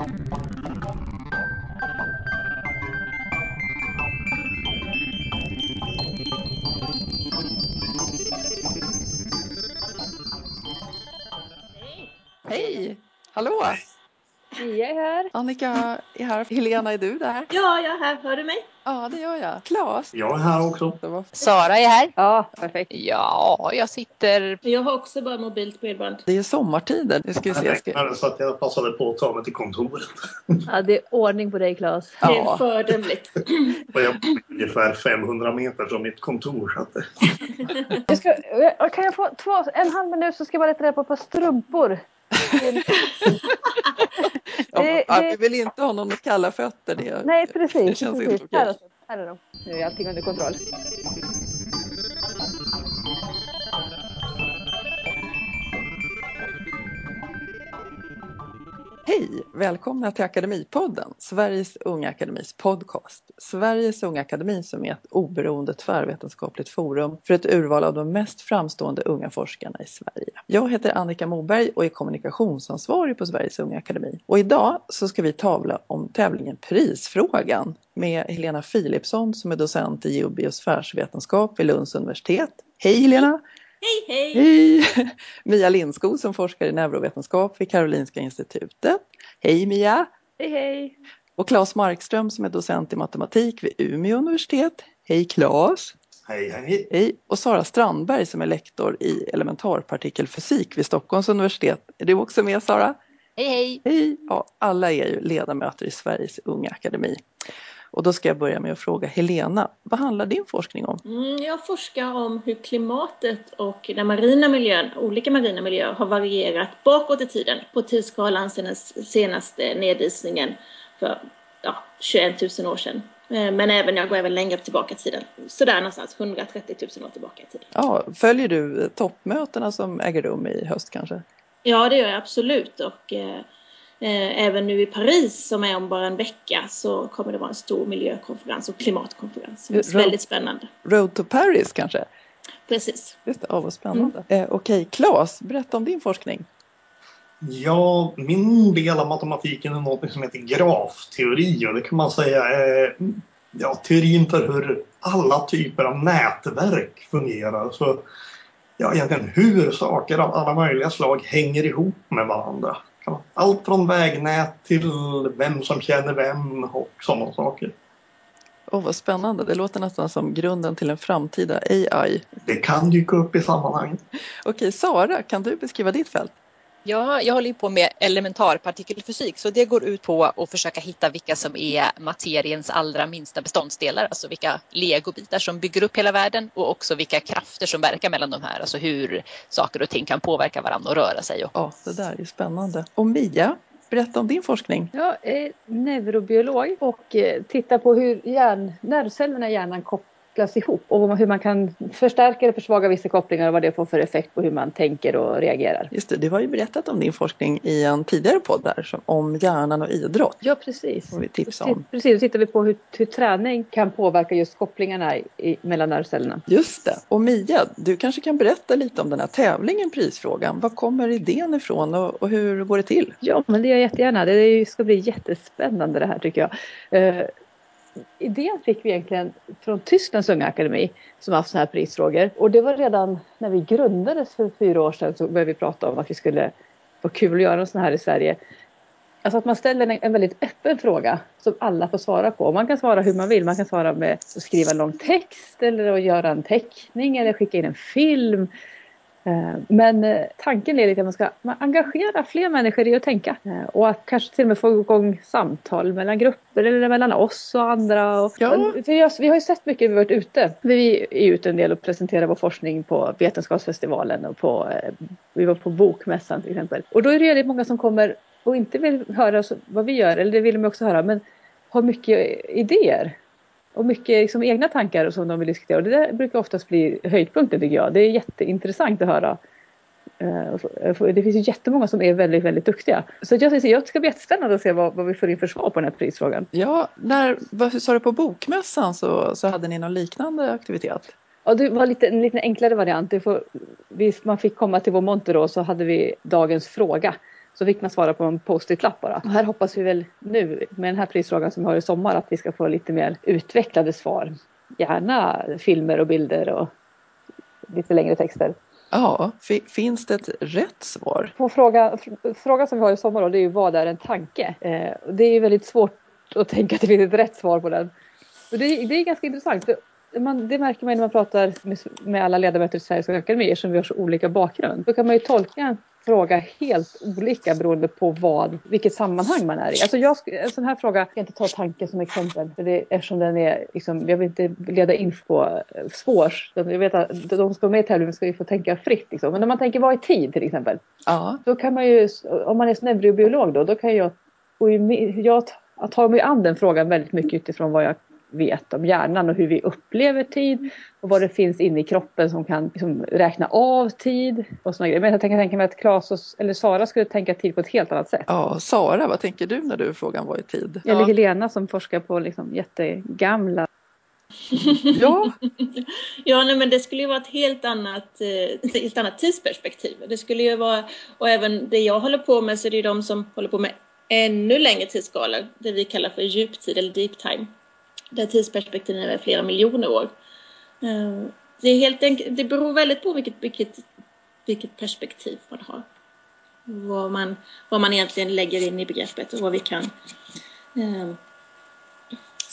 Hej! Hallå! Mia är här. Annika är här. Helena, är du där? Ja, jag är här. Hör du mig? Ja, det gör jag. Klas? Jag är här också. Sara är här. Ja, perfekt. Ja, jag sitter... Jag har också bara mobilt bredband. Det är sommartider. Nu ska vi Jag se. Jag ska... räknade så att jag passade på att ta mig till kontoret. Ja, det är ordning på dig Claes. Det är Ja. föredömligt. Och jag bor ungefär 500 meter från mitt kontor. Så att. Jag ska, kan jag få två, en halv minut så ska jag bara leta reda på ett par strumpor. Det- ja, det- vi vill inte ha någon med kalla fötter. Det... Nej, precis. Det känns precis. inte okej. Här, här är de. Nu är allting under kontroll. Hej! Välkomna till Akademipodden, Sveriges Unga Akademis podcast. Sveriges Unga Akademi som är ett oberoende tvärvetenskapligt forum för ett urval av de mest framstående unga forskarna i Sverige. Jag heter Annika Moberg och är kommunikationsansvarig på Sveriges Unga Akademi. Och idag så ska vi tavla om tävlingen Prisfrågan med Helena Philipsson som är docent i geobiosfärsvetenskap vid Lunds universitet. Hej Helena! Hej, hej! Hej! Mia Lindskog som forskar i neurovetenskap vid Karolinska institutet. Hej Mia! Hej, hej. Och Claes Markström som är docent i matematik vid Umeå universitet. Hej Claes! Hej, hej. Hej! Och Sara Strandberg som är lektor i elementarpartikelfysik vid Stockholms universitet. Är du också med Sara? Hej, hej. Hej! Ja, alla är ju ledamöter i Sveriges Unga Akademi. Och då ska jag börja med att fråga Helena, vad handlar din forskning om? Mm, jag forskar om hur klimatet och den marina miljön, olika marina miljöer, har varierat bakåt i tiden på tidsskalan sedan den senaste nedisningen för ja, 21 000 år sedan. Eh, Men även, jag går även längre tillbaka i tiden, sådär någonstans 130 000 år tillbaka i tiden. Ja, följer du toppmötena som äger rum i höst kanske? Ja, det gör jag absolut. Och eh, även nu i Paris, som är om bara en vecka, så kommer det vara en stor miljökonferens och klimatkonferens. Det är väldigt spännande. Road to Paris kanske? Precis. Just det, ja, vad spännande. Eh, Okej, Claes, berätta om din forskning. Ja, min del av matematiken är något som heter grafteori och det kan man säga är ja, teorin för hur alla typer av nätverk fungerar. Så ja, egentligen hur saker av alla möjliga slag hänger ihop med varandra. Allt från vägnät till vem som känner vem och sådana saker. Åh, vad spännande. Det låter nästan som grunden till en framtida AI. Det kan dyka upp i sammanhanget. Okej, Sara, kan du beskriva ditt fält? Ja, jag håller ju på med elementarpartikelfysik så det går ut på att försöka hitta vilka som är materiens allra minsta beståndsdelar, alltså vilka legobitar som bygger upp hela världen och också vilka krafter som verkar mellan de här, alltså hur saker och ting kan påverka varandra och röra sig. Och Ja, det där är spännande. Och Mia, berätta om din forskning. Jag är neurobiolog och eh, tittar på hur hjärn, nervcellerna i hjärnan kopplas ihop och hur man kan förstärka eller försvaga vissa kopplingar och vad det får för effekt på hur man tänker och reagerar. Just det, du har ju berättat om din forskning i en tidigare podd där, om hjärnan och idrott. Ja, precis. Vi tipsa om. Precis, då tittar vi på hur, hur träning kan påverka just kopplingarna i, mellan nervcellerna. Just det. Och Mia, du kanske kan berätta lite om den här tävlingen Prisfrågan. Var kommer idén ifrån och, och hur går det till? Ja, men det gör jag jättegärna. Det ska bli jättespännande det här tycker jag. Idén fick vi egentligen från Tysklands unga akademi som har haft sådana här prisfrågor. Och det var redan när vi grundades för fyra år sedan så började vi prata om att vi skulle vara kul att göra en sån här i Sverige. Alltså att man ställer en, en väldigt öppen fråga som alla får svara på. Man kan svara hur man vill. Man kan svara med att skriva en lång text eller att göra en teckning eller skicka in en film. Eh, Men eh, tanken är lite att man ska man engagera fler människor i att tänka eh, och att kanske till och med få igång samtal mellan grupper eller mellan oss och andra. Och, Ja. vi, har, vi har ju sett mycket när vi varit ute. Vi är ute en del och presenterar vår forskning på Vetenskapsfestivalen och på, vi var på Bokmässan till exempel. Och då är det väldigt många som kommer och inte vill höra vad vi gör, eller det vill de också höra, men har mycket idéer. Och mycket liksom, egna tankar som de vill diskutera. Och det där brukar oftast bli höjdpunkten tycker jag. Det är jätteintressant att höra. Eh, för Det finns ju jättemånga som är väldigt, väldigt duktiga. Så jag, jag, jag ska bli jättespännande att se vad, vad vi får in för svar på den här prisfrågan. Ja, när, vad sa du på Bokmässan så, så hade ni någon liknande aktivitet? Ja, det var lite, en lite enklare variant. Får, man fick komma till vår monter då så hade vi dagens fråga. Så fick man svara på en post-it-lapp bara. Och här hoppas vi väl nu med den här prisfrågan som vi har i sommar att vi ska få lite mer utvecklade svar. Gärna filmer och bilder och lite längre texter. Ja, finns det ett rätt svar? På fråga, frågan som vi har i sommar då, det är ju vad är en tanke? Eh, det är ju väldigt svårt att tänka att det finns ett rätt svar på den. Och det, det är ganska intressant. För man, det märker man när man pratar med, med alla ledamöter i Sveriges Akademi som vi har så olika bakgrund. Då kan man ju tolka fråga helt olika beroende på vad, vilket sammanhang man är i. Alltså jag, en sån här fråga, jag kan inte ta tanken som exempel för det, eftersom den är, liksom, jag vill inte leda in på eh, svårs. Jag vet att de som är med i tävlingen ska ju få tänka fritt. Liksom. Men när man tänker vad är tid till exempel? Ja. Då kan man ju, om man är neurobiolog då, då kan jag, och jag tar mig an den frågan väldigt mycket utifrån vad jag vet om hjärnan och hur vi upplever tid och vad det finns inne i kroppen som kan liksom räkna av tid och såna grejer. Men jag tänker tänka mig att Claes och, eller Sara skulle tänka tid på ett helt annat sätt. Ja, Sara, vad tänker du när du frågar vad är tid? Eller Helena som forskar på liksom jättegamla ja. ja, nej, men det skulle ju vara ett helt annat, eh, helt annat tidsperspektiv. Det skulle ju vara, och även det jag håller på med så är det ju de som håller på med ännu längre tidsskalor, det vi kallar för djuptid eller deep time där tidsperspektiven är flera miljoner år. Ehm, det, är helt enkelt, det beror väldigt på vilket, vilket, vilket perspektiv man har. Vad man, vad man egentligen lägger in i begreppet och vad vi kan ehm,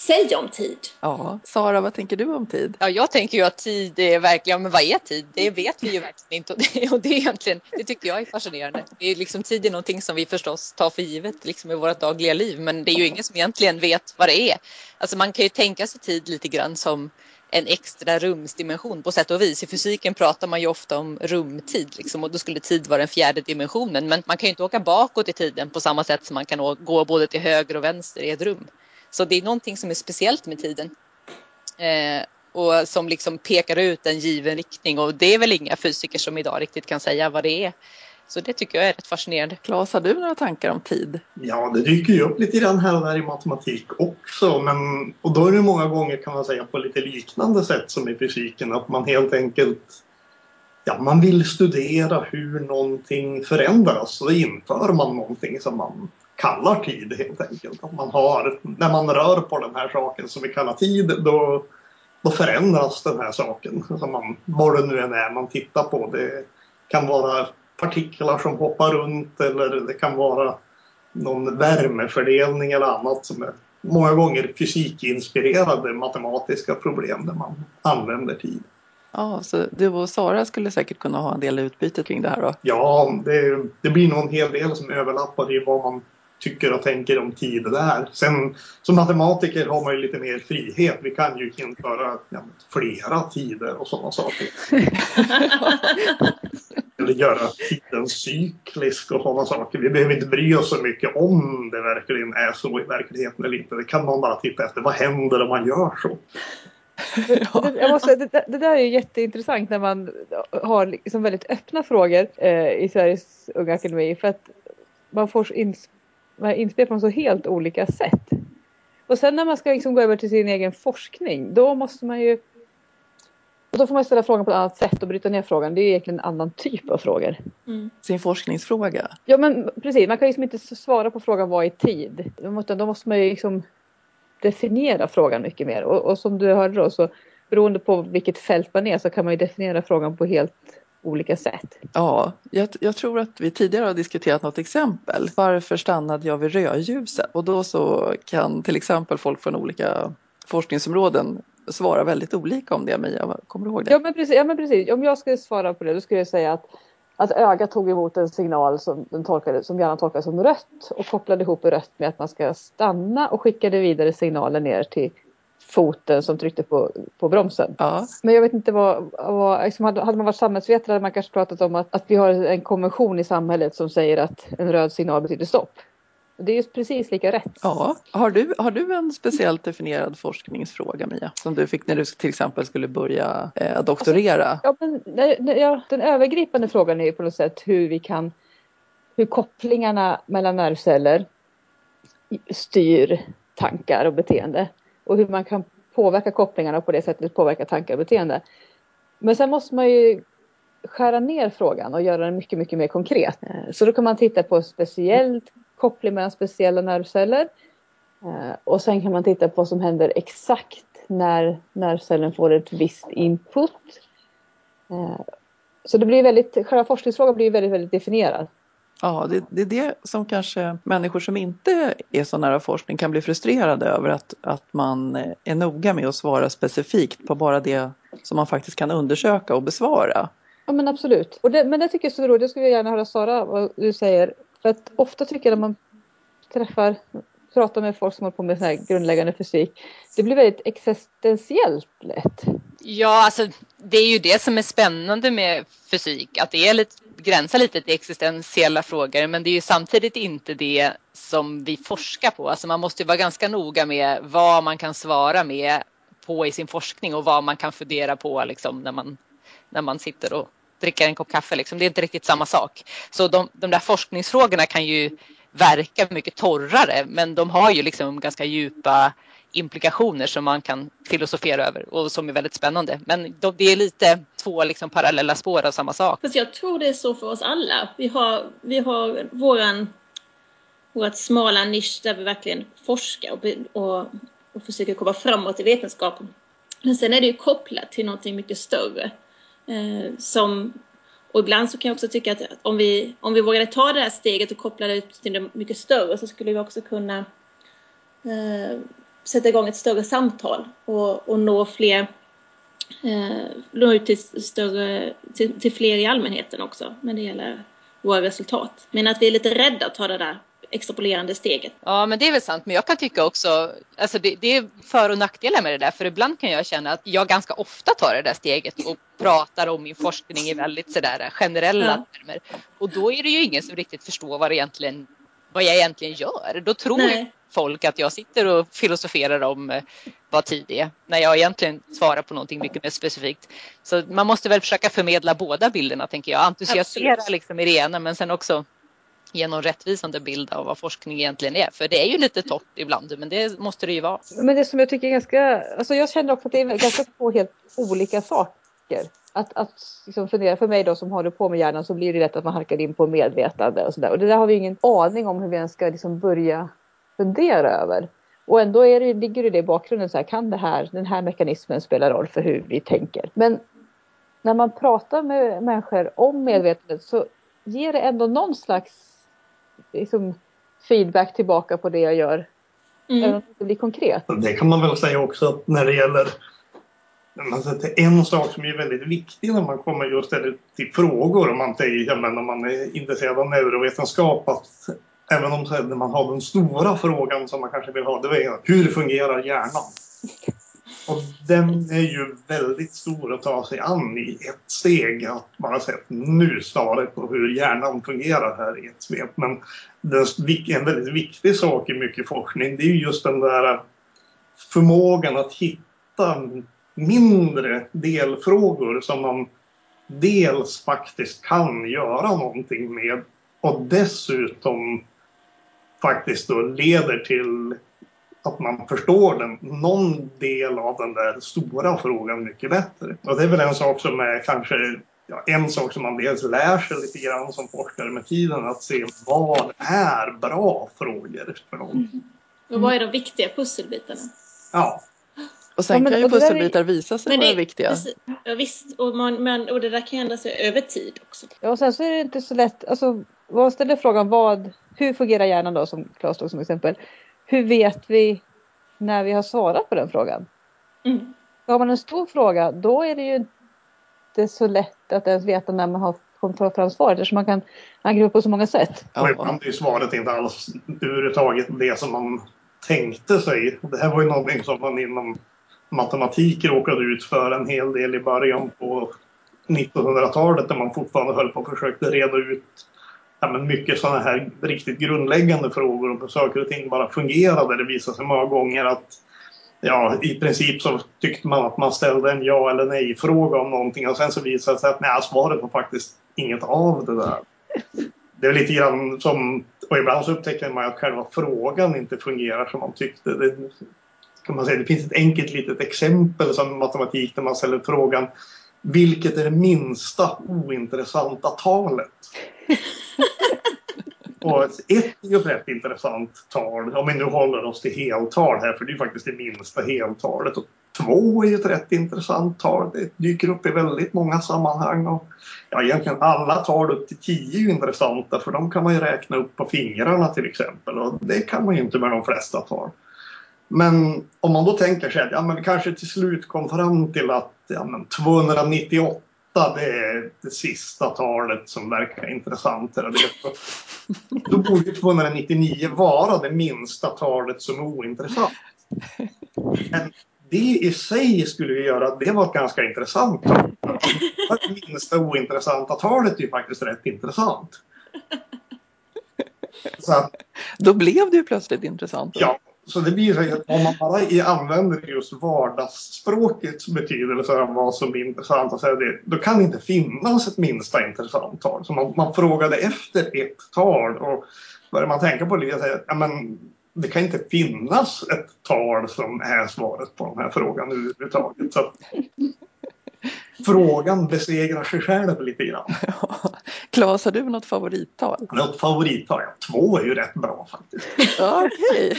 säga om tid. Ja, Sara, vad tänker du om tid? Ja, jag tänker ju att tid är verkligen, men vad är tid? Det vet vi ju verkligen inte och det, och det är egentligen, det tycker jag är fascinerande. Det är liksom, tid är någonting som vi förstås tar för givet liksom i vårt dagliga liv, men det är ju ingen som egentligen vet vad det är. Alltså man kan ju tänka sig tid lite grann som en extra rumsdimension på sätt och vis. I fysiken pratar man ju ofta om rumtid liksom, och då skulle tid vara den fjärde dimensionen. Men man kan ju inte åka bakåt i tiden på samma sätt som man kan gå både till höger och vänster i ett rum. Så det är någonting som är speciellt med tiden. Eh, och som liksom pekar ut en given riktning och det är väl inga fysiker som idag riktigt kan säga vad det är. Så det tycker jag är rätt fascinerande. Claes, har du några tankar om tid? Ja, det dyker ju upp lite grann här och där i matematik också. Men, och då är det många gånger kan man säga på lite liknande sätt som i fysiken. Att man helt enkelt ja, man vill studera hur någonting förändras. Och då inför man någonting som man kallar tid helt enkelt. Att man har, när man rör på den här saken som vi kallar tid då, då förändras den här saken. Alltså man, vad det nu än är man tittar på. Det kan vara partiklar som hoppar runt eller det kan vara någon värmefördelning eller annat som är många gånger fysikinspirerade matematiska problem där man använder tid. Ja, så du och Sara skulle säkert kunna ha en del utbyte kring det här då? Ja, det, det blir nog en hel del som överlappar i vad man tycker och tänker om tid där. Sen som matematiker har man ju lite mer frihet. Vi kan ju införa ja, flera tider och sådana saker. Eller göra tiden cyklisk och sådana saker. Vi behöver inte bry oss så mycket om det verkligen är så i verkligheten eller inte. Det kan man bara titta efter. Vad händer om man gör så? Ja. Jag måste, det, det, där är jätteintressant när man har liksom väldigt öppna frågor eh, i Sveriges Unga Akademi. För att man får ins man är inspelad på så helt olika sätt. Och sen när man ska liksom gå över till sin egen forskning, då måste man ju och då får man ställa frågan på ett annat sätt och bryta ner frågan. Det är egentligen en annan typ av frågor. Mm. Sin forskningsfråga? Ja men precis, man kan liksom inte svara på frågan vad är tid? Då måste, då måste man ju liksom definiera frågan mycket mer. Och, och som du hörde då så beroende på vilket fält man är så kan man ju definiera frågan på helt olika sätt. Ja, jag, jag, tror att vi tidigare har diskuterat något exempel. Varför stannade jag vid rödljuset? Och då så kan till exempel folk från olika forskningsområden svara väldigt olika om det. Mia, kommer du ihåg det? Ja men, precis, ja, men precis. Om jag skulle svara på det då skulle jag säga att att ögat tog emot en signal som, den tolkade, som hjärnan tolkade som rött och kopplade ihop rött med att man ska stanna och skickade vidare signalen ner till foten som tryckte på, på bromsen. Ja. Men jag vet inte vad, vad liksom hade, hade man varit samhällsvetare hade man kanske pratat om att, att vi har en konvention i samhället som säger att en röd signal betyder stopp. Det är ju precis lika rätt. Ja. Har du, har du en speciellt definierad forskningsfråga Mia? Som du fick när du till exempel skulle börja eh, doktorera? Alltså, ja, men, ja, den övergripande frågan är ju på något sätt hur vi kan hur kopplingarna mellan nervceller styr tankar och beteende och hur man kan påverka kopplingarna och på det sättet påverka tankar och beteende. Men sen måste man ju skära ner frågan och göra den mycket, mycket mer konkret. Eh, så då kan man titta på speciellt koppling mellan speciella nervceller. Eh, och sen kan man titta på vad som händer exakt när nervcellen får ett visst input. Eh, så det blir väldigt, själva forskningsfrågan blir väldigt, väldigt definierad. Ja, det, det, är det som kanske människor som inte är så nära forskning kan bli frustrerade över att, att man är noga med att svara specifikt på bara det som man faktiskt kan undersöka och besvara. Ja men absolut. Och det, men det tycker jag är så roligt, det skulle jag gärna höra Sara vad du säger. För att ofta tycker jag när man träffar, pratar med folk som håller på med sån här grundläggande fysik, det blir väldigt existentiellt lätt. Ja, alltså det är ju det som är spännande med fysik, att det är lite, gränsar lite till existentiella frågor, men det är ju samtidigt inte det som vi forskar på. Alltså man måste vara ganska noga med vad man kan svara med på i sin forskning och vad man kan fundera på liksom, när, man, när man sitter och dricker en kopp kaffe. Liksom. Det är inte riktigt samma sak. Så de, de där forskningsfrågorna kan ju verka mycket torrare, men de har ju liksom ganska djupa implikationer som man kan filosofera över och som är väldigt spännande. Men det är lite två liksom parallella spår av samma sak. Fast jag tror det är så för oss alla. Vi har, vi har våran, vårat smala nisch där vi verkligen forskar och, och, och försöker komma framåt i vetenskapen. Men sen är det ju kopplat till någonting mycket större. Eh, som, och ibland så kan jag också tycka att om vi, om vi vågade ta det här steget och koppla det till det mycket större så skulle vi också kunna eh, sätta igång ett större samtal och, och nå fler eh, nå ut till, större, till, till, fler i allmänheten också när det gäller våra resultat. Men att vi är lite rädda att ta det där extrapolerande steget. Ja, men det är väl sant. Men jag kan tycka också, alltså det, det, är för och nackdelar med det där. För ibland kan jag känna att jag ganska ofta tar det där steget och pratar om min forskning i väldigt sådär generella ja. termer. Och då är det ju ingen som riktigt förstår vad, det egentligen, vad jag egentligen gör. Då tror Nej folk att jag sitter och filosoferar om eh, vad tid är när jag egentligen svarar på någonting mycket mer specifikt. Så man måste väl försöka förmedla båda bilderna tänker jag. Entusiasmera liksom i det ena men sen också ge någon rättvisande bild av vad forskning egentligen är. För det är ju lite torrt ibland men det måste det ju vara. Men det som jag tycker är ganska, alltså jag känner också att det är ganska två helt olika saker. Att, att liksom fundera för mig då som håller på med hjärnan så blir det lätt att man halkar in på medvetande och sådär. Och det där har vi ingen aning om hur vi ens ska liksom börja fundera över. Och ändå är det, ligger det i bakgrunden så här, kan det här, den här mekanismen spela roll för hur vi tänker? Men när man pratar med människor om medvetandet så ger det ändå någon slags liksom, feedback tillbaka på det jag gör. Mm. Även om det blir konkret. Det kan man väl säga också när det gäller Alltså, en sak som är väldigt viktig när man kommer just till frågor om man, om man är intresserad av neurovetenskap att Även om man har den stora frågan som man kanske vill ha, det är hur fungerar hjärnan? Och den är ju väldigt stor att ta sig an i ett steg. Att man har sett nu svaret på hur hjärnan fungerar här i ett svep. Men en väldigt viktig sak i mycket forskning det är just den där förmågan att hitta mindre delfrågor som man dels faktiskt kan göra någonting med och dessutom faktiskt då leder till att man förstår den, någon del av den där stora frågan mycket bättre. Och det är väl en sak som är kanske ja, en sak som man dels lär sig lite grann som forskare med tiden, att se vad är bra frågor för någon. Mm. Och vad är de viktiga pusselbitarna? Ja. Och sen ja, men, kan ju pusselbitar är... visa sig vara viktiga. Ja, visst, och, man, men, och det där kan ändra sig över tid också. Ja, och sen så är det inte så lätt, alltså vad ställer frågan vad, hur fungerar hjärnan då som Claes tog som exempel. Hur vet vi när vi har svarat på den frågan? Mm. Har man en stor fråga då är det ju inte så lätt att ens veta när man har kommit fram svaret eftersom man kan angripa på så många sätt. Och ibland är svaret inte alls överhuvudtaget det som man tänkte sig. Det här var ju någonting som man inom matematik råkade ut för en hel del i början på 1900-talet där man fortfarande höll på och försökte reda ut ja, men mycket sådana här riktigt grundläggande frågor och saker och ting bara fungerade. Det visade sig många gånger att ja, i princip så tyckte man att man ställde en ja eller nej fråga om någonting och sen så visade det sig att nej, svaret var faktiskt inget av det där. Det är lite grann som, och ibland så upptäcker man att själva frågan inte fungerar som man tyckte. Det, kan man säga, det finns ett enkelt litet exempel som matematik där man ställer frågan vilket är det minsta ointressanta talet? Och ett är ju ett rätt intressant tal, om vi nu håller oss till heltal här, för det är faktiskt det minsta heltalet. Och två är ju ett rätt intressant tal, det dyker upp i väldigt många sammanhang. Och ja, egentligen alla tal upp till tio är ju intressanta, för de kan man ju räkna upp på fingrarna till exempel. Och det kan man ju inte med de flesta tal. Men om man då tänker sig att ja, men vi kanske till slut kom fram till att ja, men 298 det är det sista talet som verkar intressantare. Då borde 299 vara det minsta talet som är ointressant. Men det i sig skulle ju göra att det var ett ganska intressant tal. Det minsta ointressanta talet är ju faktiskt rätt intressant. Så, Då blev det ju plötsligt intressant. Ja, så det blir så att om man bara använder just vardagsspråkets betydelse av vad som är intressant att säga det, då kan det inte finnas ett minsta intressant tal. Så man, man frågade efter ett tal och börjar man tänka på det och säger ja men det kan inte finnas ett tal som är svaret på den här frågan överhuvudtaget. Så frågan besegrar sig själv lite grann. Claes, har du något favorittal? Något favorittal? Ja, två är ju rätt bra faktiskt. Okej.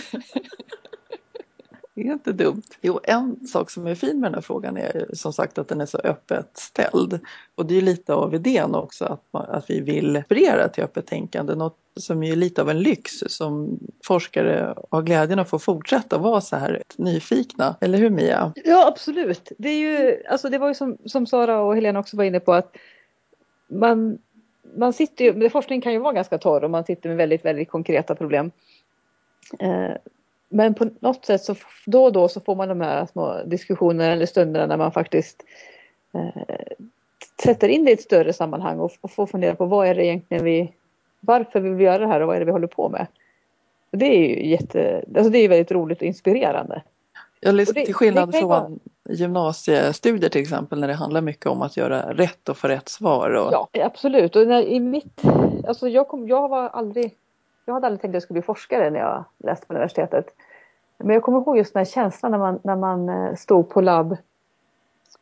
Det är inte dumt. Jo, en sak som är fin med den här frågan är som sagt att den är så öppet ställd. Och det är lite av idén också att, man, att vi vill inspirera till öppet tänkande. Något som är lite av en lyx som forskare har glädjen att få fortsätta vara så här nyfikna. Eller hur Mia? Ja absolut. Det, är ju, alltså det var ju som, som Sara och Helena också var inne på att man, man sitter ju, forskning kan ju vara ganska torr och man sitter med väldigt, väldigt konkreta problem. Eh, men på något sätt så då och då så får man de här små diskussionerna eller stunderna när man faktiskt eh, sätter in det i ett större sammanhang och, och får fundera på vad är det egentligen vi, varför vill vi göra det här och vad är det vi håller på med. Och det är ju jätte, alltså det är väldigt roligt och inspirerande. Ja, liksom, det, till skillnad från vara... gymnasiestudier till exempel när det handlar mycket om att göra rätt och få rätt svar. Och... Ja, absolut. Och när, i mitt, alltså jag, kom, jag var aldrig jag hade aldrig tänkt att jag skulle bli forskare när jag läste på universitetet. Men jag kommer ihåg just den här känslan när man, när man eh, stod på labb.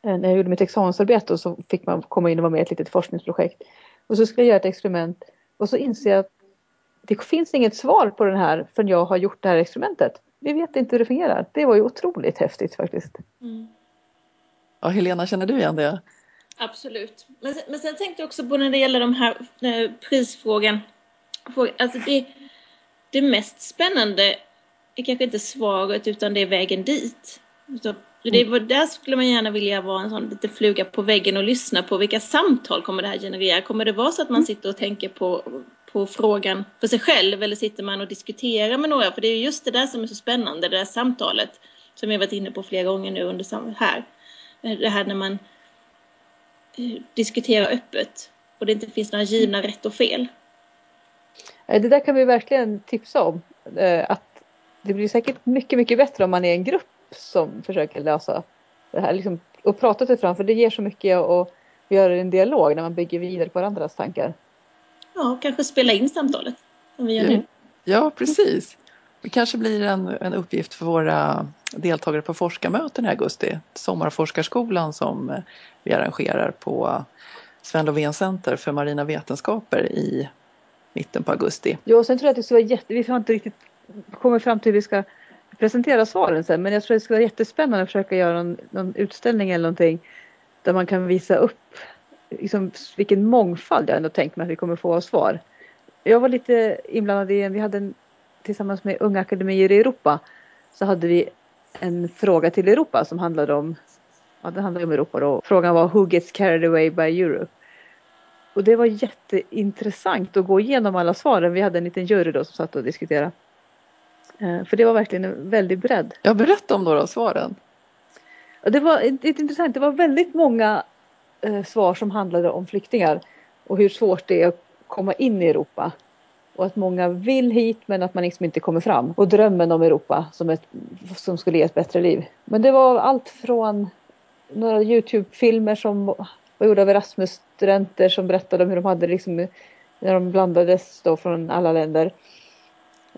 Eh, när jag gjorde mitt examensarbete och så fick man komma in och vara med i ett litet forskningsprojekt. Och så skulle jag göra ett experiment och så inser jag att det finns inget svar på den här förrän jag har gjort det här experimentet. Vi vet inte hur det fungerar. Det var ju otroligt häftigt faktiskt. Mm. Ja, Helena, känner du igen det? Absolut. Men, men sen tänkte jag också på när det gäller de här eh, prisfrågan Alltså det, det mest spännande är kanske inte svaret utan det är vägen dit. Så det, mm. där skulle man gärna vilja vara en sån lite fluga på väggen och lyssna på vilka samtal kommer det här generera? Kommer det vara så att man mm. sitter och tänker på, på frågan för sig själv eller sitter man och diskuterar med några? För det är just det där som är så spännande, det där samtalet som jag varit inne på flera gånger nu under här. Det här när man eh, diskuterar öppet och det inte finns några givna rätt och fel. Eh, det där kan vi verkligen tipsa om. Eh, att det blir säkert mycket, mycket bättre om man är en grupp som försöker lösa det här liksom, och prata sig fram för det ger så mycket att göra en dialog när man bygger vidare på varandras tankar. Ja, kanske spela in samtalet som vi gör nu. Ja, precis. Det kanske blir en, en uppgift för våra deltagare på forskarmöten i augusti. Sommarforskarskolan som vi arrangerar på Sven Lovén Center för marina vetenskaper i mitten på augusti. Ja, och sen tror jag att det skulle vara jätte... Vi har inte riktigt kommit fram till hur vi ska presentera svaren sen, men jag tror det skulle vara jättespännande att försöka göra någon, någon utställning eller någonting där man kan visa upp liksom, vilken mångfald jag ändå tänkt mig att vi kommer få av svar. Jag var lite inblandad i en, vi hade en, tillsammans med Unga Akademier i Europa så hade vi en fråga till Europa som handlade om, ja det handlade om Europa då. Frågan var Who gets carried away by Europe? Och det var jätteintressant att gå igenom alla svaren. Vi hade en liten jury då som satt och diskuterade. Eh, för det var verkligen en väldig bredd. Jag berätta om några av svaren. Det var ett, intressant. Det var väldigt många eh, svar som handlade om flyktingar och hur svårt det är att komma in i Europa. Och att många vill hit men att man liksom inte kommer fram. Och drömmen om Europa som, ett, som skulle ge ett bättre liv. Men det var allt från några Youtube-filmer som var gjorda av Erasmus-studenter som berättade om hur de hade liksom när de blandades då från alla länder.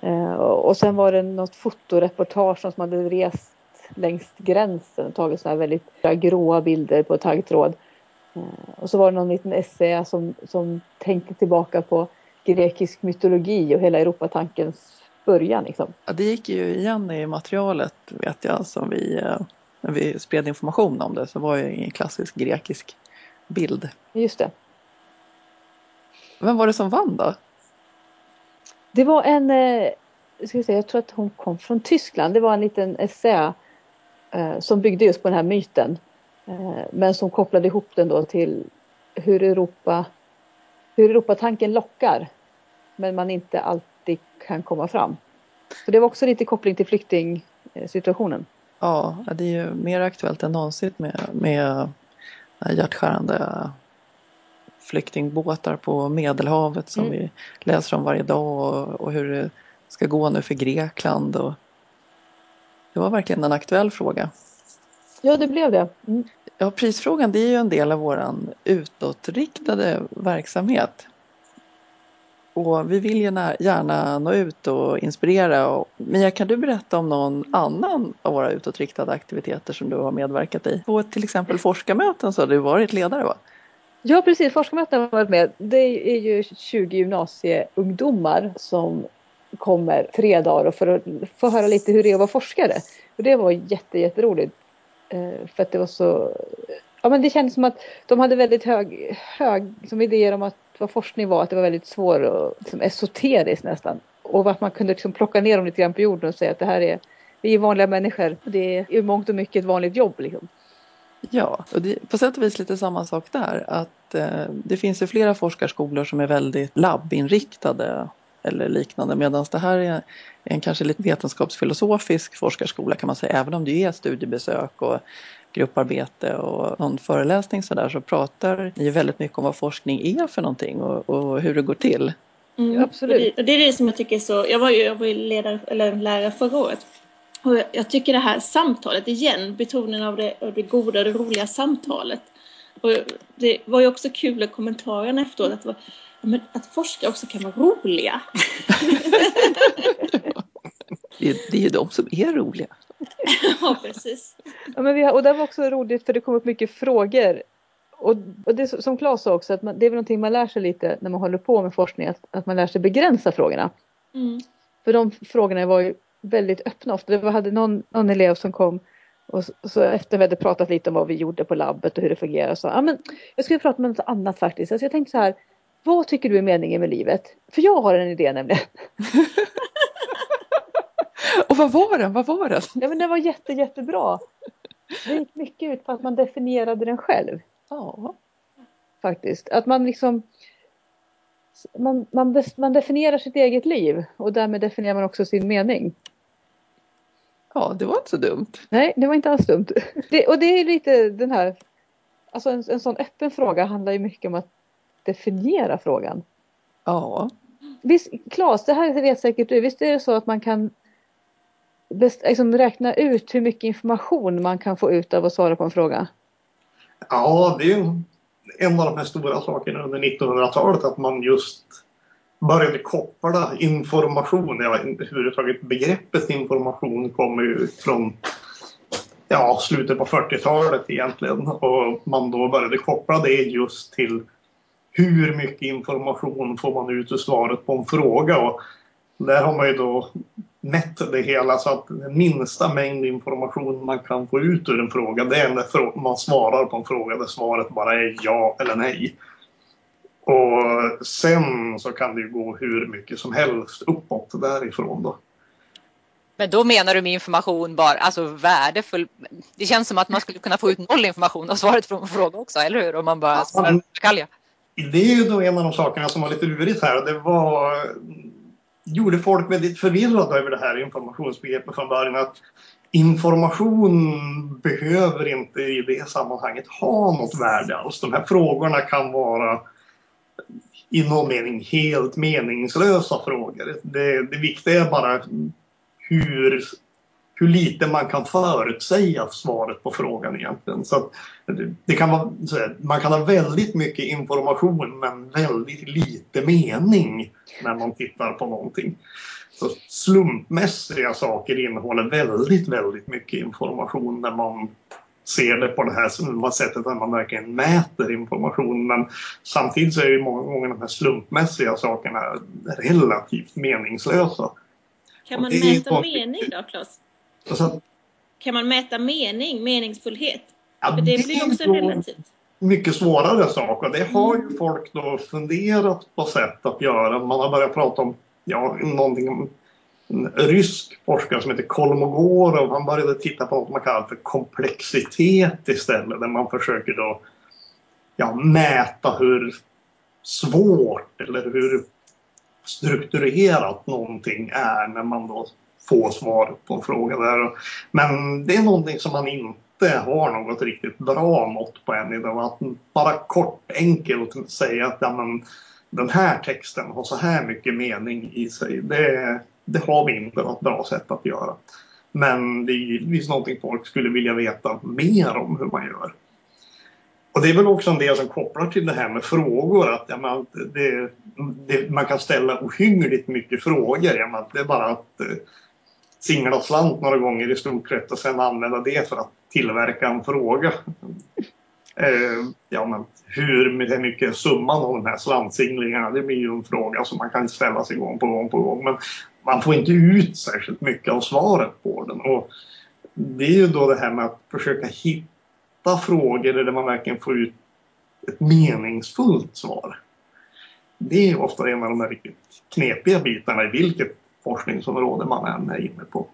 Eh, och sen var det något fotoreportage som hade rest längs gränsen och tagit sådana här väldigt gråa bilder på taggtråd. Eh, och så var det någon liten essä som, som tänkte tillbaka på grekisk mytologi och hela Europatankens början. Liksom. Ja, det gick ju igen i materialet vet jag som vi, eh, när vi spred information om det så var det en klassisk grekisk bild. Just det. Vem var det som vann då? Det var en, eh, ska jag, säga, jag tror att hon kom från Tyskland. Det var en liten essä eh, som byggde just på den här myten. Eh, men som kopplade ihop den då till hur Europa, hur Europatanken lockar. Men man inte alltid kan komma fram. Så det var också lite koppling till flyktingsituationen. Ja, det är ju mer aktuellt än någonsin med, med hjärtskärande flyktingbåtar på Medelhavet som mm. vi läser om varje dag och, och, hur det ska gå nu för Grekland. Och det var verkligen en aktuell fråga. Ja, det blev det. Mm. Ja, prisfrågan det är ju en del av våran utåtriktade verksamhet. Och vi vill ju gärna nå ut och inspirera. Mia, kan du berätta om någon annan av våra utåtriktade aktiviteter som du har medverkat i? På till exempel forskarmöten så har du varit ledare va? Ja precis, forskarmöten har varit med. Det är ju 20 gymnasieungdomar som kommer tre dagar för att få höra lite hur det är att vara forskare. Och det var jätte, jätteroligt. Eh, för att det var så... Ja men det kändes som att de hade väldigt hög, hög som idéer om att vad forskning var, att det var väldigt svårt och liksom esoteriskt nästan. Och att man kunde liksom plocka ner dem lite grann på jorden och säga att det här är, vi är vanliga människor. Det är i mångt och mycket ett vanligt jobb liksom. Ja, och det, på sätt och vis lite samma sak där. Att eh, det finns ju flera forskarskolor som är väldigt labbinriktade eller liknande medan det här är en kanske lite vetenskapsfilosofisk forskarskola kan man säga. Även om det är studiebesök och grupparbete och någon föreläsning så där så pratar ni väldigt mycket om vad forskning är för någonting och, och hur det går till. Mm, ja, absolut. Det, det, är det som jag tycker är så, jag var ju, jag var ju ledare, eller lärare förra året och jag tycker det här samtalet igen, betoningen av det, av det goda och det roliga samtalet. Och det var ju också kul i kommentarerna efteråt att, var, men att forskare också kan vara roliga. det, är, det är ju de som är roliga. ja, precis. Ja, men vi har, och det var också roligt för det kom upp mycket frågor. Och, och det som Claes sa också, att man, det är väl någonting man lär sig lite när man håller på med forskning, att, att man lär sig begränsa frågorna. Mm. För de frågorna var ju väldigt öppna ofta. Det var, hade någon, någon elev som kom och så, så efter vi hade pratat lite om vad vi gjorde på labbet och hur det fungerar så ja, men jag skulle prata om något annat faktiskt. Alltså jag tänkte så här, vad tycker du är meningen med livet? För jag har en idé nämligen. och vad var den? Vad var den? Ja men den var jätte jättebra. Det gick mycket ut på att man definierade den själv. Ja. Faktiskt. Att man liksom man, man, man definierar sitt eget liv och därmed definierar man också sin mening. Ja, det var inte så dumt. Nej, det var inte alls dumt. Det, och det är lite den här, alltså en, en sån öppen fråga handlar ju mycket om att definiera frågan. Ja. Visst, Claes, det här vet säkert du, visst är det så att man kan best, liksom räkna ut hur mycket information man kan få ut av att svara på en fråga? Ja, det är en av de här stora sakerna under 1900-talet att man just började koppla information, ja, överhuvudtaget begreppet information kommer ju från ja, slutet på 40-talet egentligen. Och man då började koppla det just till hur mycket information får man ut ur svaret på en fråga. Och där har man ju då mätt det hela så att den minsta mängd information man kan få ut ur en fråga det är när man svarar på en fråga där svaret bara är ja eller nej. Och sen så kan det ju gå hur mycket som helst uppåt därifrån då. Men då menar du med information bara, alltså värdefull. Det känns som att man skulle kunna få ut noll information av svaret en fråga också, eller hur? Om man bara svarar ja, Det är ju då en av de sakerna som var lite lurigt här. Det var gjorde folk väldigt förvirrade över det här informationsbegreppet från början. Att information behöver inte i det sammanhanget ha något värde alls. De här frågorna kan vara i någon mening helt meningslösa frågor. Det, det viktiga är bara hur, hur lite man kan förutsäga svaret på frågan egentligen. Så det kan vara, man kan ha väldigt mycket information men väldigt lite mening när man tittar på någonting. Så slumpmässiga saker innehåller väldigt, väldigt mycket information när man ser det på det här sättet att man verkligen mäter information. Men samtidigt så är ju många gånger de här slumpmässiga sakerna relativt meningslösa. Kan man mäta mening då, Claes? Alltså, kan man mäta mening, meningsfullhet? Ja, För det, det blir också relativt. Mycket svårare sak och det har ju folk då funderat på sätt att göra. Man har börjat prata om ja, någonting en rysk forskare som heter Kolmogorov. Han började titta på något man kallar för komplexitet istället där man försöker då ja, mäta hur svårt eller hur strukturerat någonting är när man då får svar på en fråga där. Men det är någonting som man inte har något riktigt bra mått på än idag. Att bara kort enkelt säga att ja, men, den här texten har så här mycket mening i sig. Det, det har vi inte något bra sätt att göra. Men det är givetvis någonting folk skulle vilja veta mer om hur man gör. Och det är väl också en del som kopplar till det här med frågor. Att, ja, det, det, man kan ställa ohyggligt mycket frågor. Ja, det är bara att eh, singla slant några gånger i stort sett och sen använda det för att tillverka en fråga. Eh, ja, men hur mycket är summan av de här slantsinglingarna, det blir ju en fråga som man kan ställa sig gång på gång på gång. Men man får inte ut särskilt mycket av svaret på den. Och det är ju då det här med att försöka hitta frågor där man verkligen får ut ett meningsfullt svar. Det är ofta en av de här riktigt knepiga bitarna i vilket forskningsområde man än är inne på.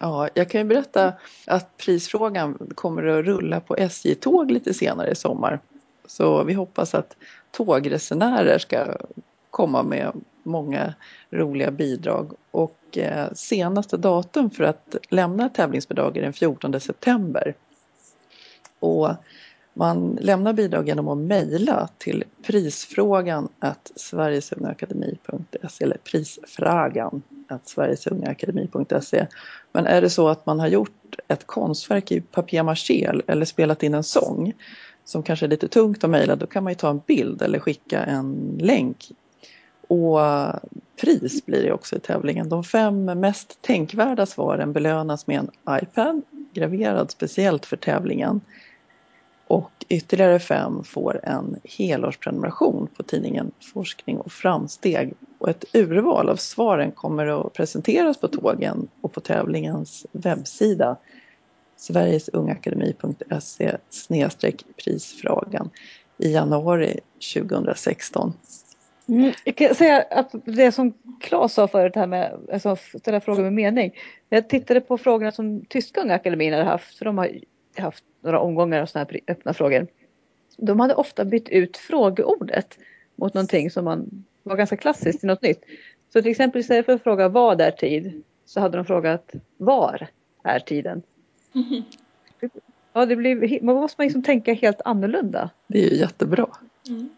Ja, jag kan ju berätta att prisfrågan kommer att rulla på SJ-tåg lite senare i sommar. Så vi hoppas att tågresenärer ska komma med många roliga bidrag. Och eh, senaste datum för att lämna tävlingsbidrag är den 14 september. Och man lämnar bidrag genom att mejla till prisfrågan att sverigesungaakademi.se eller prisfragan att sverigesungaakademi.se. Men är det så att man har gjort ett konstverk i papier-maché eller spelat in en sång som kanske är lite tungt att mejla, då kan man ju ta en bild eller skicka en länk. Och pris blir det också i tävlingen. De fem mest tänkvärda svaren belönas med en iPad graverad speciellt för tävlingen. Och ytterligare fem får en helårsprenumeration på tidningen Forskning och framsteg. Och ett urval av svaren kommer att presenteras på tågen och på tävlingens webbsida sverigesungakademi.se prisfrågan i januari 2016. Mm, jag kan säga att det som Claes sa förut här med alltså, ställa frågor med mening. Jag tittade på frågorna som Tyska Unga Akademin hade haft. För de har haft några omgångar av sådana här öppna frågor. De hade ofta bytt ut frågeordet mot någonting som man var ganska klassiskt i något nytt. Så till exempel istället för att fråga vad är tid så hade de frågat var är tiden? Mm. Ja, det blir, man måste man liksom tänka helt annorlunda. Det är ju jättebra. Mm.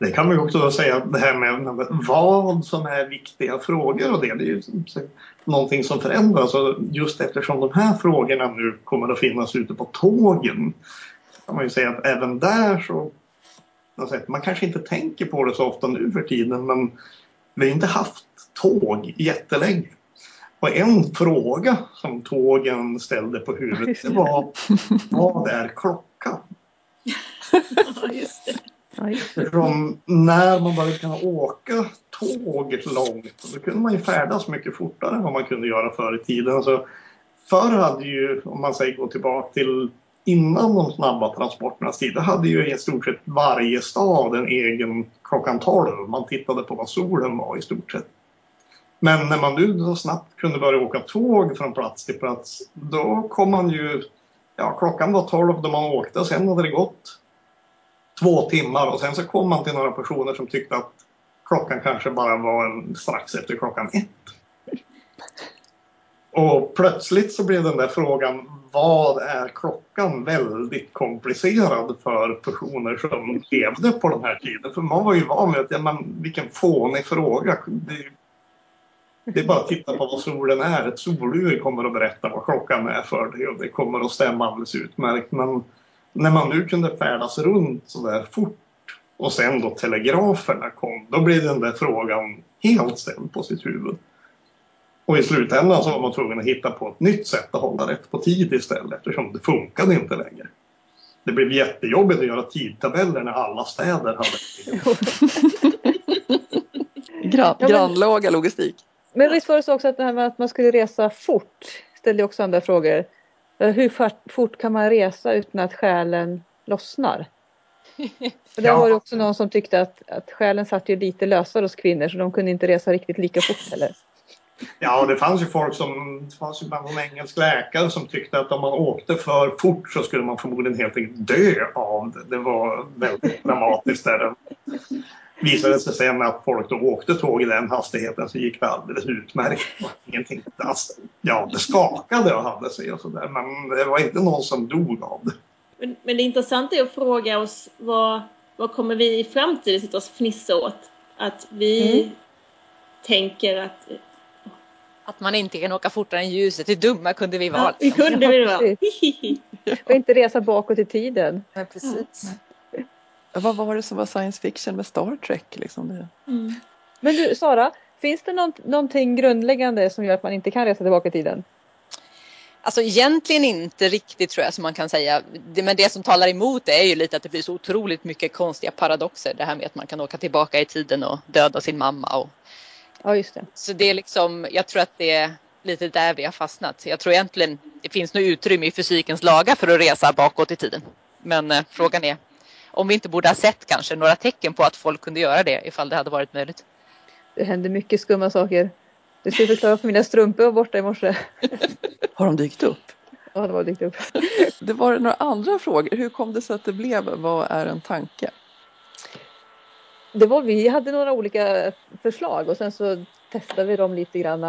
Det kan man ju också säga det här med vad som är viktiga frågor och det, det är ju någonting som förändras och just eftersom de här frågorna nu kommer att finnas ute på tågen kan man ju säga att även där så man kanske inte tänker på det så ofta nu för tiden men vi har inte haft tåg jättelänge. Och en fråga som tågen ställde på huvudet det var vad är klockan? Just det. Eftersom när man började kunna åka tåg långt, då kunde man ju färdas mycket fortare än vad man kunde göra förr i tiden. Alltså, förr hade ju, om man säger gå tillbaka till innan de snabba transporternas tid, då hade ju i stort sett varje stad en egen klockan 12. Man tittade på vad solen var i stort sett. Men när man nu så snabbt kunde börja åka tåg från plats till plats, då kom man ju, ja klockan var 12 då man åkte och sen hade det gått två timmar och sen så kom man till några personer som tyckte att klockan kanske bara var en, strax efter klockan ett. Och plötsligt så blev den där frågan vad är klockan väldigt komplicerad för personer som levde på den här tiden. För man var ju van vid att, ja men vilken fånig fråga. Det, det är bara att titta på vad solen är. Ett solur kommer att berätta vad klockan är för dig och det kommer att stämma alldeles utmärkt. Men när man nu kunde färdas runt så där fort och sen då telegraferna kom, då blev den där frågan helt ställd på sitt huvud. Och i slutändan så var man tvungen att hitta på ett nytt sätt att hålla rätt på tid istället eftersom det funkade inte längre. Det blev jättejobbigt att göra tidtabeller när alla städer hade Gran, grannlaga logistik. Men visst var det så också att det här med att man skulle resa fort ställde också andra frågor. Eh, Hur fort, kan man resa utan att själen lossnar? För där var det också någon som tyckte att, att själen satt ju lite lösare hos kvinnor så de kunde inte resa riktigt lika fort heller. Ja, det fanns ju folk som, det fanns ju bland en engelsk läkare som tyckte att om man åkte för fort så skulle man förmodligen helt enkelt dö av det. Det var väldigt dramatiskt där. Visade sig sen att folk då åkte tåg i den hastigheten så gick det alldeles utmärkt. Ingenting, alltså, ja, det skakade och hade sig och sådär men det var inte någon som dog av det. Men, men det intressanta är att fråga oss vad, vad kommer vi i framtiden sitta och fnissa åt? Att vi Mm. tänker att Att man inte kan åka fortare än ljuset, hur dumma kunde vi vara? ja, hur kunde vi vara? Och inte resa bakåt i tiden. Men precis. Vad var det som var science fiction med Star Trek? Liksom det? Mm. Men du Sara, finns det något, någonting grundläggande som gör att man inte kan resa tillbaka i tiden? Alltså egentligen inte riktigt tror jag som man kan säga. Men det som talar emot det är ju lite att det blir så otroligt mycket konstiga paradoxer. Det här med att man kan åka tillbaka i tiden och döda sin mamma. Och, Ja, just det. så det är liksom, jag tror att det är lite där vi har fastnat. Jag tror egentligen det finns nog utrymme i fysikens lagar för att resa bakåt i tiden. Men eh, frågan är om vi inte borde ha sett kanske några tecken på att folk kunde göra det ifall det hade varit möjligt. Det händer mycket skumma saker. Du skulle förklara för mina strumpor var borta i morse. Har de dykt upp? Ja, det var dykt upp. Det var några andra frågor. Hur kom det sig att det blev Vad är en tanke? Det var, vi hade några olika förslag och sen så testade vi dem lite grann.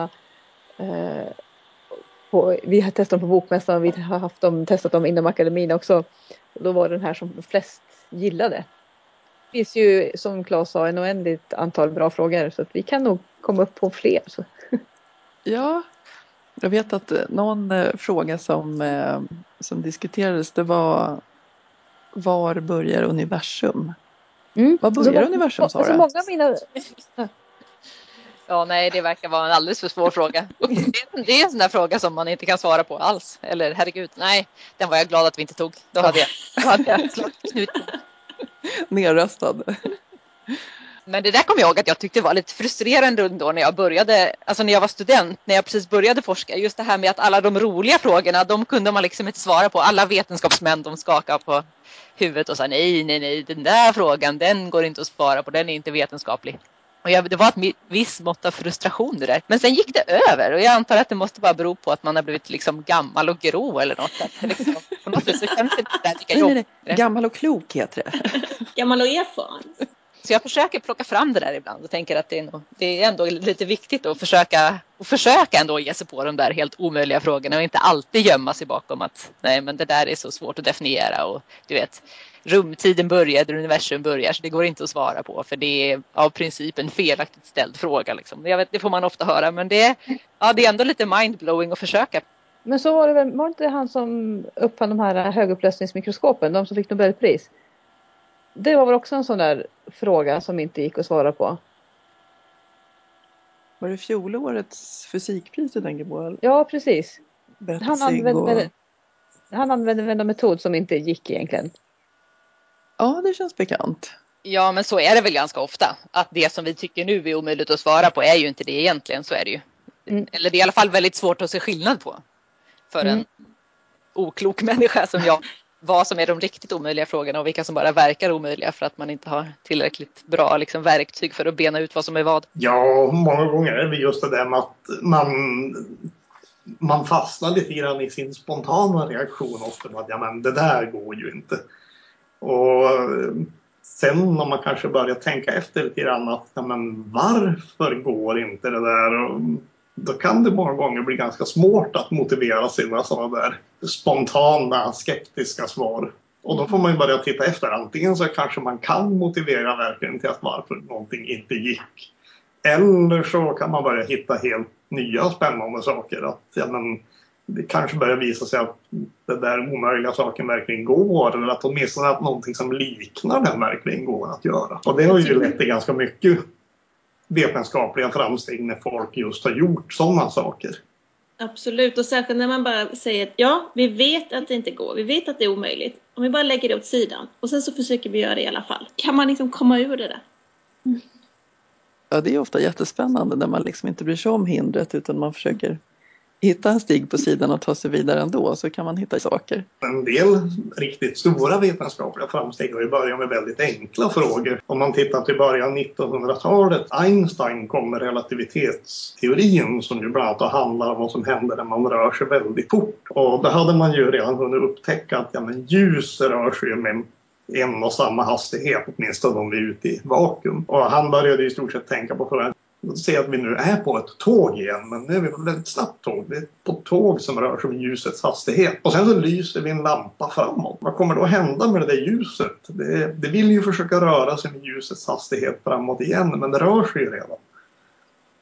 Eh, på, vi har testat dem på Bokmässan och vi har haft dem, testat dem inom akademin också. Och då var det den här som flest gillade. Det finns ju som Claes sa en oändligt antal bra frågor så att vi kan nog komma upp på fler. Så. Ja, jag vet att eh, någon eh, fråga som, eh, som diskuterades det var Var börjar universum? Mm. Var börjar så, universum, så, så Sara? många av mina Ja, nej, det verkar vara en alldeles för svår fråga. Det är, en sån där fråga som man inte kan svara på alls. Eller herregud, nej, den var jag glad att vi inte tog. Då hade jag, då hade jag slagit knut. Nerröstad. Men det där kommer jag ihåg att jag tyckte var lite frustrerande då när jag började, alltså när jag var student, när jag precis började forska. Just det här med att alla de roliga frågorna, de kunde man liksom inte svara på. Alla vetenskapsmän, de skakade på huvudet och sa nej, nej, nej, den där frågan, den går inte att svara på, den är inte vetenskaplig. Och jag, det var ett visst mått av frustration det där. Men sen gick det över och jag antar att det måste bara bero på att man har blivit liksom gammal och grå eller något. Att liksom, på något sätt så känns det inte där lika Nej, nej, jobbigt. nej. Gammal och klok heter det. Gammal och erfaren. Så jag försöker plocka fram det där ibland och tänker att det är, nog, det är ändå lite viktigt att försöka, och försöka ändå ge sig på de där helt omöjliga frågorna och inte alltid gömma sig bakom att nej men det där är så svårt att definiera och du vet rumtiden börjar där universum börjar så det går inte att svara på för det är av princip en felaktigt ställd fråga. Liksom. Jag vet, det får man ofta höra men det, är- ja, det är ändå lite mindblowing att försöka. Men så var det väl, var det inte han som uppfann de här högupplösningsmikroskopen, de som fick Nobelpris? Det var väl också en sån där fråga som inte gick att svara på. Var det fjolårets fysikpris du tänker på? Ja, precis. Han använde, och... han använde väl en metod som inte gick egentligen. Ja, det känns bekant. Ja men så är det väl ganska ofta att det som vi tycker nu är omöjligt att svara på är ju inte det egentligen, så är det ju. Mm. Eller det är i alla fall väldigt svårt att se skillnad på för en Mm. oklok människa som jag. Vad som är de riktigt omöjliga frågorna och vilka som bara verkar omöjliga för att man inte har tillräckligt bra liksom, verktyg för att bena ut vad som är vad. Ja, många gånger är det just det där med att man, man fastnar lite grann i sin spontana reaktion ofta med att ja, men det där går ju inte. Och eh, sen om man kanske börjar tänka efter lite grann att ja, men varför går inte det där? Och mm, då kan det många gånger bli ganska svårt att motivera sina sådana där spontana skeptiska svar. Och då får man ju börja titta efter. Antingen så kanske man kan motivera verkligen till att varför någonting inte gick. Eller så kan man börja hitta helt nya spännande saker. Att, ja, men, det kanske börjar visa sig att den där omöjliga saken verkligen går. Eller att åtminstone att någonting som liknar den verkligen går att göra. Och det har ju lett till ganska mycket vetenskapliga framsteg när folk just har gjort sådana saker. Absolut, och särskilt när man bara säger att ja, vi vet att det inte går, vi vet att det är omöjligt. Om vi bara lägger det åt sidan och sen så försöker vi göra det i alla fall. Kan man liksom komma ur det där? Ja, det är ofta jättespännande när man liksom inte bryr sig om hindret utan man försöker hitta en stig på sidan och ta sig vidare ändå så kan man hitta saker. En del riktigt stora vetenskapliga framsteg har ju börjat med väldigt enkla frågor. Om man tittar till början av 1900-talet. Einstein kom med relativitetsteorin som ju bland annat handlar om vad som händer när man rör sig väldigt fort. Och då hade man ju redan hunnit upptäcka att ja, men ljus rör sig med en och samma hastighet, åtminstone om vi är ute i vakuum. Och han började i stort sett tänka på frågan se att vi nu är på ett tåg igen, men nu är vi på ett väldigt snabbt tåg. Det är på ett tåg som rör sig med ljusets hastighet. Och sen så lyser vi en lampa framåt. Vad kommer då hända med det där ljuset? Det, det vill ju försöka röra sig med ljusets hastighet framåt igen, men det rör sig ju redan.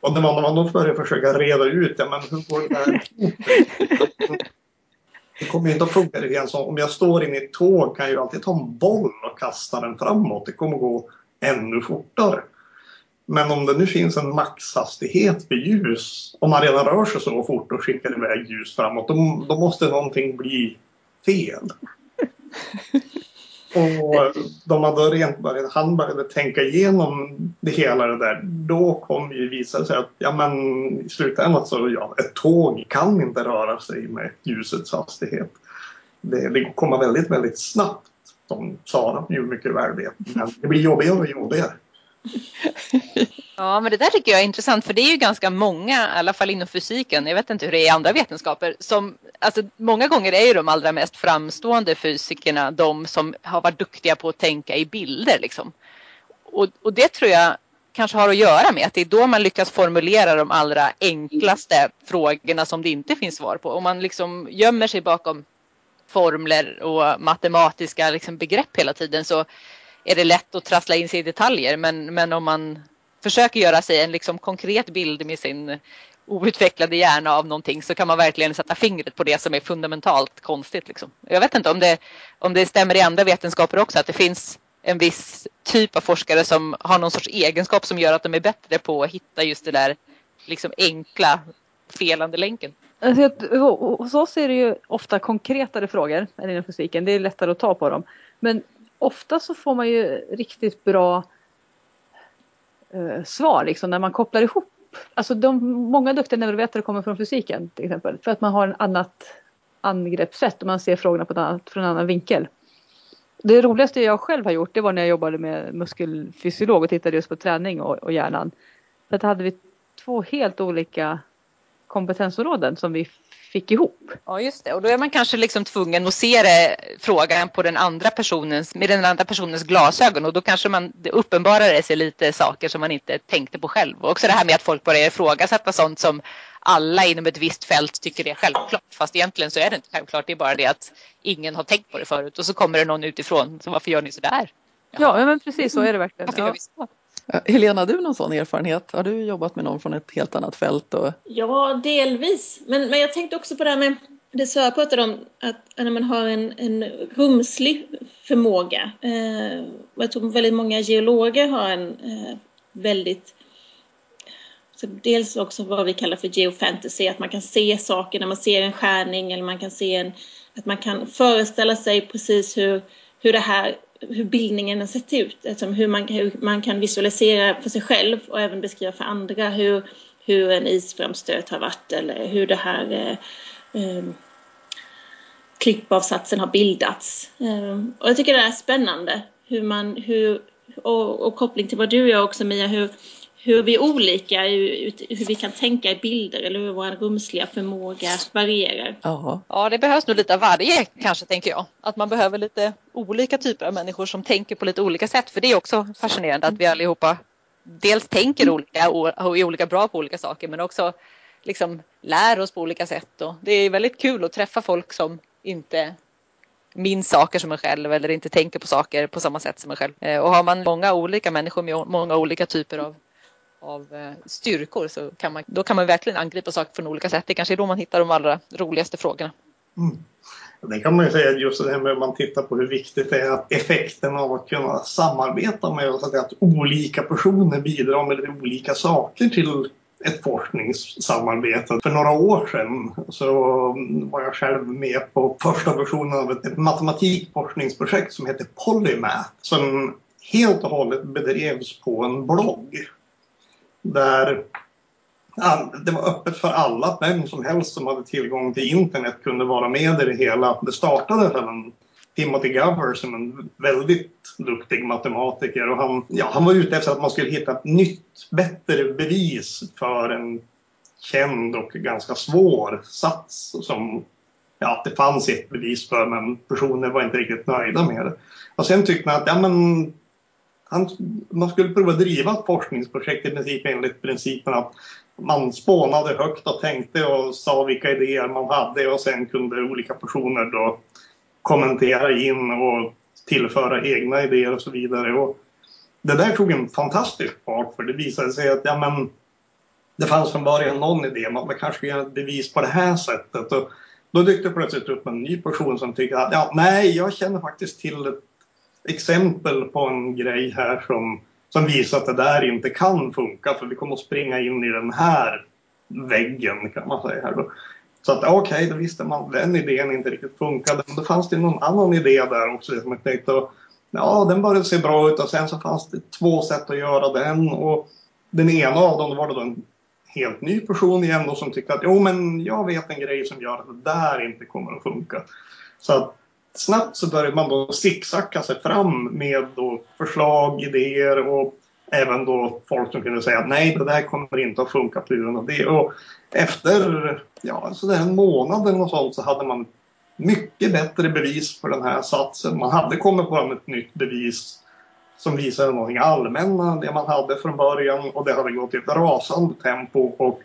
Och när man, då börjar försöka reda ut, ja men hur går det där Det kommer ju inte att funka igen. Så om jag står inne i ett tåg kan jag ju alltid ta en boll och kasta den framåt. Det kommer gå ännu fortare. Men om det nu finns en maxhastighet för ljus, om man redan rör sig så fort och skickar iväg ljus framåt, då, då måste någonting bli fel. och de hade rent börjat, han började tänka igenom det hela det där, då kom ju visa sig att ja, men, i slutändan så ja, ett tåg kan inte röra sig med ljusets hastighet. Det, det kommer väldigt, väldigt snabbt, som Sara ju mycket väl vet. Men det blir jobbigare och jobbigare. Ja, men det där tycker jag är intressant för det är ju ganska många, i alla fall inom fysiken, jag vet inte hur det är i andra vetenskaper, som alltså många gånger är ju de allra mest framstående fysikerna de som har varit duktiga på att tänka i bilder liksom. Och, och det tror jag kanske har att göra med att det är då man lyckas formulera de allra enklaste frågorna som det inte finns svar på. Om man liksom gömmer sig bakom formler och matematiska liksom begrepp hela tiden så är det lätt att trassla in sig i detaljer. Men, men om man försöker göra sig en liksom konkret bild med sin outvecklade hjärna av någonting så kan man verkligen sätta fingret på det som är fundamentalt konstigt. Liksom. Jag vet inte om det, om det stämmer i andra vetenskaper också att det finns en viss typ av forskare som har någon sorts egenskap som gör att de är bättre på att hitta just det där liksom enkla felande länken. Alltså, hos oss är det ju ofta konkretare frågor än inom fysiken. Det är lättare att ta på dem. Men ofta så får man ju riktigt bra eh, svar liksom när man kopplar ihop. Alltså de, många duktiga neurovetare kommer från fysiken till exempel. För att man har en annat angreppssätt och man ser frågorna på annat, från en annan vinkel. Det roligaste jag själv har gjort det var när jag jobbade med muskelfysiolog och tittade just på träning och, och hjärnan. För att hade vi två helt olika kompetensområden som vi fick ihop. Ja just det och då är man kanske liksom tvungen att se det, frågan på den andra personens, med den andra personens glasögon och då kanske man det uppenbarar sig lite saker som man inte tänkte på själv. Och också det här med att folk börjar ifrågasätta sånt som alla inom ett visst fält tycker är självklart. Fast egentligen så är det inte självklart. Det är bara det att ingen har tänkt på det förut och så kommer det någon utifrån. Så varför gör ni så där? Ja, ja men precis så är det verkligen. Varför gör vi så? Eh, Helena, har du någon sån erfarenhet? Har du jobbat med någon från ett helt annat fält? Och... Ja, delvis. Men, men jag tänkte också på det här med det Sara pratade om, att när man har en, en rumslig förmåga. Eh, jag tror väldigt många geologer har en eh, väldigt så dels också vad vi kallar för geofantasy, att man kan se saker när man ser en skärning eller man kan se en, att man kan föreställa sig precis hur, hur det här hur bildningen har sett ut, alltså hur, man, hur man kan visualisera för sig själv och även beskriva för andra hur, hur en isframstöt har varit eller hur det här eh, eh, klippavsatsen har bildats. Eh, och jag tycker det är spännande hur man, hur, och, och koppling till vad du gör också Mia, hur, hur vi är olika, hur vi kan tänka i bilder eller hur vår rumsliga förmåga varierar. Ja. ja, det behövs nog lite av varje kanske tänker jag. Att man behöver lite olika typer av människor som tänker på lite olika sätt. För det är också fascinerande att vi allihopa dels tänker olika och är olika bra på olika saker men också liksom lär oss på olika sätt. Och det är väldigt kul att träffa folk som inte minns saker som en själv eller inte tänker på saker på samma sätt som en själv. Eh, och har man många olika människor med många olika typer av av eh, styrkor så kan man, då kan man verkligen angripa saker från olika sätt. Det kanske är då man hittar de allra roligaste frågorna. Mm. Det kan man ju säga just det här med att man tittar på hur viktigt det är att effekten av att kunna samarbeta med oss, att olika personer bidrar med lite olika saker till ett forskningssamarbete. För några år sedan så var jag själv med på första versionen av ett matematikforskningsprojekt som heter Polymath som helt och hållet bedrevs på en blogg. Där det var öppet för alla, vem som helst som hade tillgång till internet kunde vara med i det hela. Det startade för en Timothy Gover som en väldigt duktig matematiker och han, ja, han var ute efter att man skulle hitta ett nytt, bättre bevis för en känd och ganska svår sats som ja, det fanns ett bevis för men personer var inte riktigt nöjda med det. Och sen tyckte man att ja, men, han, man skulle prova driva ett forskningsprojekt i princip enligt principen att man spånade högt och tänkte och sa vilka idéer man hade och sen kunde olika personer då kommentera in och tillföra egna idéer och så vidare. Och det där tog en fantastisk fart för det visade sig att ja, men, det fanns från början någon idé man kanske skulle göra ett bevis på det här sättet. Och då dök det plötsligt upp en ny person som tyckte att ja, nej, jag känner faktiskt till ett exempel på en grej här som, som visar att det där inte kan funka för vi kommer att springa in i den här väggen kan man säga. Här då. Så att okej, okay, då visste man att den idén inte riktigt funkade. Men då fanns det någon annan idé där också som jag tänkte ja, den började se bra ut och sen så fanns det två sätt att göra den och den ena av dem var det då en helt ny person igen då som tyckte att jo, men jag vet en grej som gör att det där inte kommer att funka. Så att snabbt så började man då zigzacka sig fram med då förslag, idéer och även då folk som kunde säga att nej, det där kommer inte att funka på grund av det. Och efter ja, alltså så en månad eller något sånt så hade man mycket bättre bevis för den här satsen. Man hade kommit på ett nytt bevis som visade någonting allmänna det man hade från början och det hade gått i ett rasande tempo och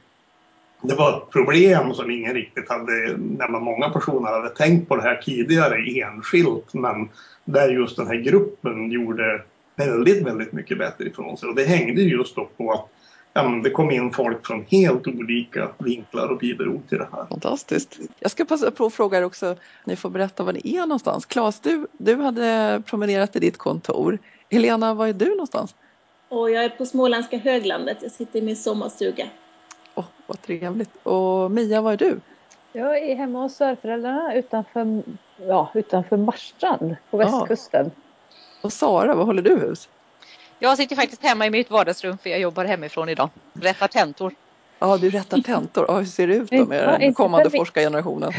det var ett problem som ingen riktigt hade, när många personer hade tänkt på det här tidigare enskilt men där just den här gruppen gjorde väldigt, väldigt mycket bättre ifrån sig och det hängde just då på att ja, det kom in folk från helt olika vinklar och bidrog till det här. Fantastiskt. Jag ska passa på att fråga er också, ni får berätta var ni är någonstans. Claes, du, du hade promenerat till ditt kontor. Helena, var är du någonstans? Och jag är på småländska höglandet. Jag sitter i min sommarstuga. Åh, oh, vad trevligt. Och Mia, var är du? Jag är hemma hos svärföräldrarna utanför, ja, utanför Marstrand på västkusten. Ja. Och Sara, var håller du hus? Jag sitter faktiskt hemma i mitt vardagsrum för jag jobbar hemifrån idag. Rättar tentor. Ja, du rättar tentor. Ja, hur ser det ut då med den kommande forskargenerationen?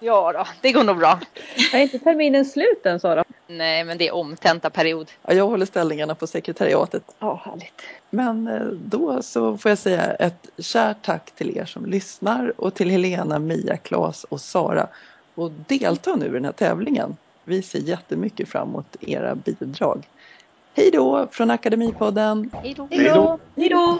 Ja då, det går nog bra. Är inte terminen slut än Sara? Nej, men det är omtentaperiod. Ja, jag håller ställningarna på sekretariatet. Ja, härligt. Men eh, då så får jag säga ett kärt tack till er som lyssnar och till Helena, Mia, Claes och Sara. Och delta nu i den här tävlingen. Vi ser jättemycket fram emot era bidrag. Hej då från Akademipodden. Hej då. Hej då.